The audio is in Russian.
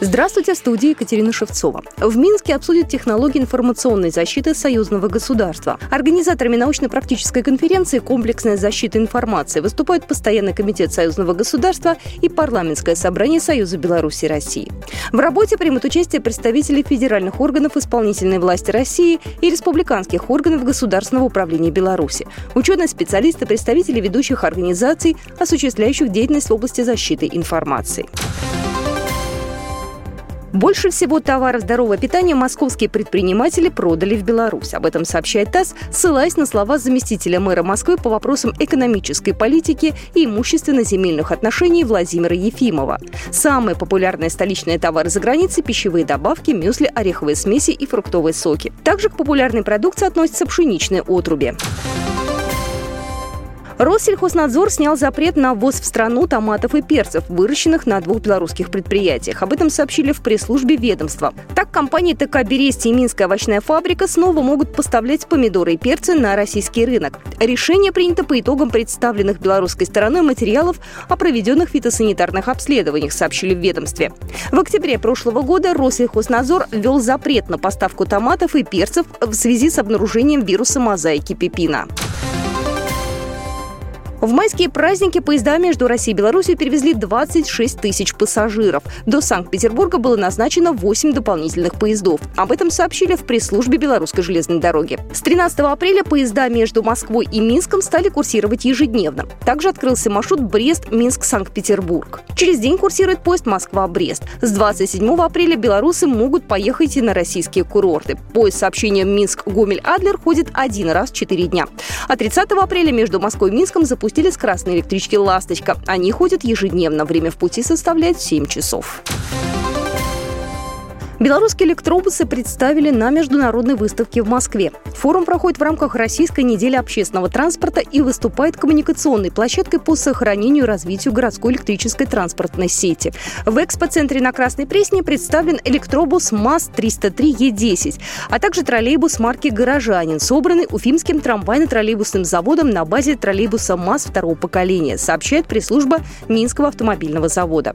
Здравствуйте, в студии Екатерина Шевцова. В Минске обсудят технологии информационной защиты союзного государства. Организаторами научно-практической конференции «Комплексная защита информации» выступают Постоянный комитет союзного государства и Парламентское собрание Союза Беларуси и России. В работе примут участие представители федеральных органов исполнительной власти России и республиканских органов государственного управления Беларуси, ученые специалисты, представители ведущих организаций, осуществляющих деятельность в области защиты информации. Больше всего товаров здорового питания московские предприниматели продали в Беларусь. Об этом сообщает ТАСС, ссылаясь на слова заместителя мэра Москвы по вопросам экономической политики и имущественно-земельных отношений Владимира Ефимова. Самые популярные столичные товары за границей – пищевые добавки, мюсли, ореховые смеси и фруктовые соки. Также к популярной продукции относятся пшеничные отруби. Россельхознадзор снял запрет на ввоз в страну томатов и перцев, выращенных на двух белорусских предприятиях. Об этом сообщили в пресс-службе ведомства. Так, компании ТК «Берестия» и Минская овощная фабрика снова могут поставлять помидоры и перцы на российский рынок. Решение принято по итогам представленных белорусской стороной материалов о проведенных фитосанитарных обследованиях, сообщили в ведомстве. В октябре прошлого года Россельхознадзор ввел запрет на поставку томатов и перцев в связи с обнаружением вируса мозаики пепина. В майские праздники поезда между Россией и Беларусью перевезли 26 тысяч пассажиров. До Санкт-Петербурга было назначено 8 дополнительных поездов. Об этом сообщили в пресс-службе Белорусской железной дороги. С 13 апреля поезда между Москвой и Минском стали курсировать ежедневно. Также открылся маршрут Брест-Минск-Санкт-Петербург. Через день курсирует поезд Москва-Брест. С 27 апреля белорусы могут поехать и на российские курорты. Поезд с сообщением Минск-Гомель-Адлер ходит один раз в 4 дня. А 30 апреля между Москвой и Минском запустили запустили скоростные электрички «Ласточка». Они ходят ежедневно. Время в пути составляет 7 часов. Белорусские электробусы представили на международной выставке в Москве. Форум проходит в рамках Российской недели общественного транспорта и выступает коммуникационной площадкой по сохранению и развитию городской электрической транспортной сети. В экспоцентре на Красной Пресне представлен электробус МАЗ-303Е10, а также троллейбус марки «Горожанин», собранный Уфимским трамвайно-троллейбусным заводом на базе троллейбуса МАЗ второго поколения, сообщает пресс-служба Минского автомобильного завода.